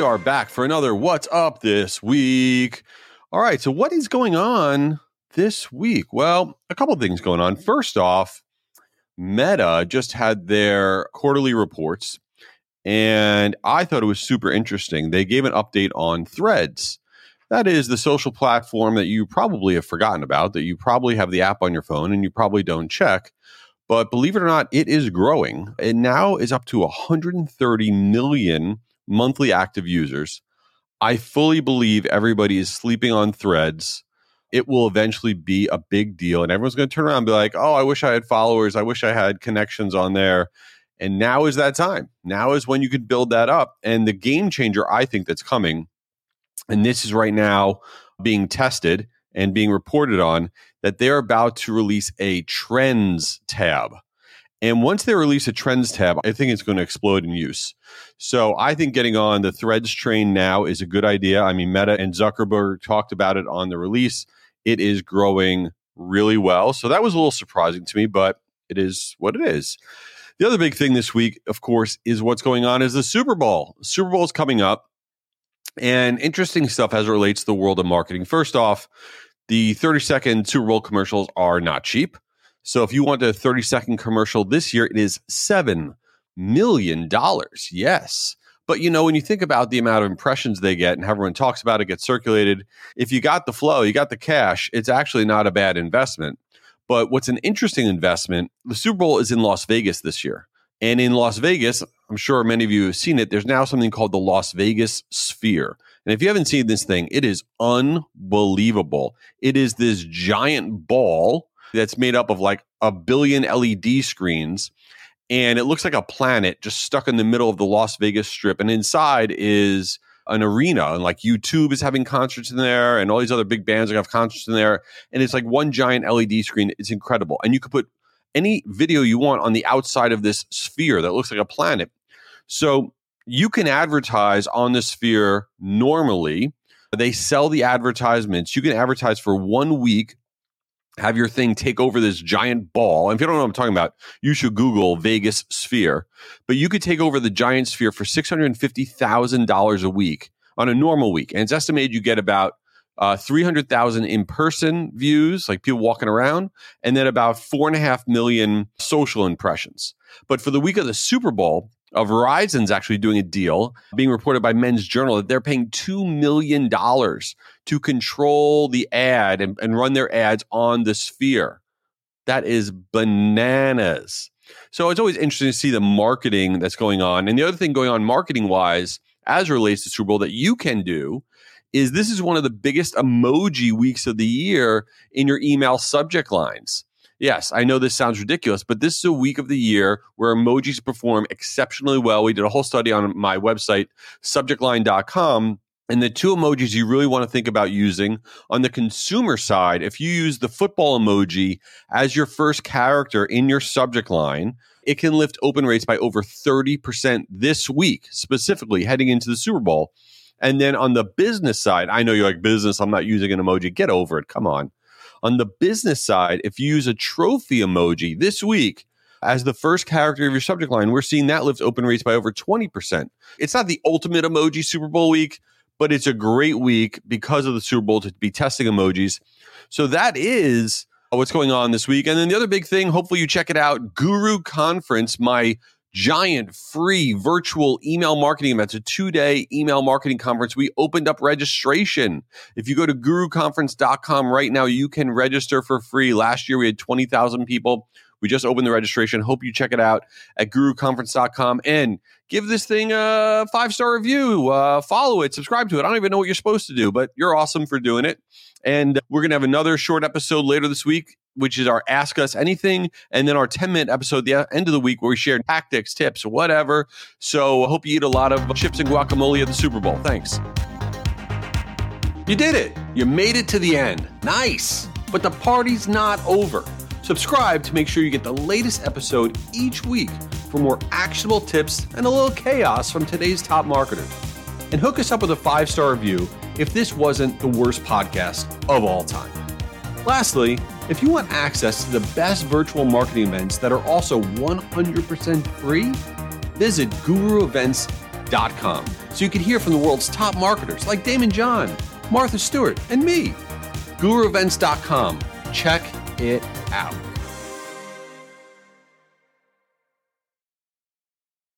we are back for another What's Up This Week. All right, so what is going on this week? Well, a couple things going on. First off, Meta just had their quarterly reports, and I thought it was super interesting. They gave an update on Threads. That is the social platform that you probably have forgotten about, that you probably have the app on your phone and you probably don't check. But believe it or not, it is growing. It now is up to 130 million monthly active users. I fully believe everybody is sleeping on threads. It will eventually be a big deal, and everyone's going to turn around and be like, oh, I wish I had followers. I wish I had connections on there. And now is that time. Now is when you could build that up. And the game changer, I think, that's coming, and this is right now being tested and being reported on, that they're about to release a trends tab. And once they release a trends tab, I think it's going to explode in use. So I think getting on the threads train now is a good idea. I mean, Meta and Zuckerberg talked about it on the release. It is growing really well. So that was a little surprising to me, but it is what it is. The other big thing this week, of course, is what's going on is the Super Bowl. Super Bowl is coming up and interesting stuff as it relates to the world of marketing. First off, the 30 second Super Bowl commercials are not cheap. So if you want a 30 second commercial this year, it is $7 million. Yes. But you know, when you think about the amount of impressions they get and how everyone talks about it, gets circulated, if you got the flow, you got the cash, it's actually not a bad investment. But what's an interesting investment, the Super Bowl is in Las Vegas this year. And in Las Vegas, I'm sure many of you have seen it, there's now something called the Las Vegas Sphere. And if you haven't seen this thing, it is unbelievable. It is this giant ball that's made up of like a billion LED screens. And it looks like a planet just stuck in the middle of the Las Vegas Strip. And inside is an arena. And like U2 is having concerts in there, and all these other big bands are going to have concerts in there. And it's like one giant LED screen. It's incredible. And you could put any video you want on the outside of this sphere that looks like a planet. So you can advertise on the sphere normally. They sell the advertisements. You can advertise for one week, have your thing take over this giant ball. And if you don't know what I'm talking about, you should Google Vegas Sphere. But you could take over the giant sphere for $650,000 a week on a normal week. And it's estimated you get about uh, 300,000 in person views, like people walking around, and then about four and a half million social impressions. But for the week of the Super Bowl, uh, Verizon's actually doing a deal, being reported by Men's Journal, that they're paying $2 million to control the ad and, and run their ads on the sphere. That is bananas. So it's always interesting to see the marketing that's going on. And the other thing going on marketing wise, as relates to Super Bowl, that you can do is this is one of the biggest emoji weeks of the year in your email subject lines. Yes, I know this sounds ridiculous, but this is a week of the year where emojis perform exceptionally well. We did a whole study on my website, subjectline.com. And the two emojis you really want to think about using on the consumer side, if you use the football emoji as your first character in your subject line, it can lift open rates by over 30% this week, specifically heading into the Super Bowl. And then on the business side, I know you're like business, I'm not using an emoji. Get over it. Come on. On the business side, if you use a trophy emoji this week as the first character of your subject line, we're seeing that lift open rates by over 20%. It's not the ultimate emoji Super Bowl week, but it's a great week because of the Super Bowl to be testing emojis. So that is what's going on this week. And then the other big thing, hopefully you check it out, Guru Conference, my giant free virtual email marketing event. It's a two day email marketing conference. We opened up registration. If you go to guruconference.com right now, you can register for free. Last year we had 20,000 people. We just opened the registration. Hope you check it out at guruconference.com and give this thing a five star review. Uh, follow it, subscribe to it. I don't even know what you're supposed to do, but you're awesome for doing it. And we're going to have another short episode later this week which is our Ask Us Anything, and then our 10 minute episode, the end of the week, where we share tactics, tips, whatever. So I hope you eat a lot of chips and guacamole at the Super Bowl. Thanks. You did it. You made it to the end. Nice. But the party's not over. Subscribe to make sure you get the latest episode each week for more actionable tips and a little chaos from today's top marketers. And hook us up with a five star review if this wasn't the worst podcast of all time. Lastly, if you want access to the best virtual marketing events that are also 100% free, visit guruevents.com so you can hear from the world's top marketers like Daymond John, Martha Stewart, and me. guruevents.com. Check it out.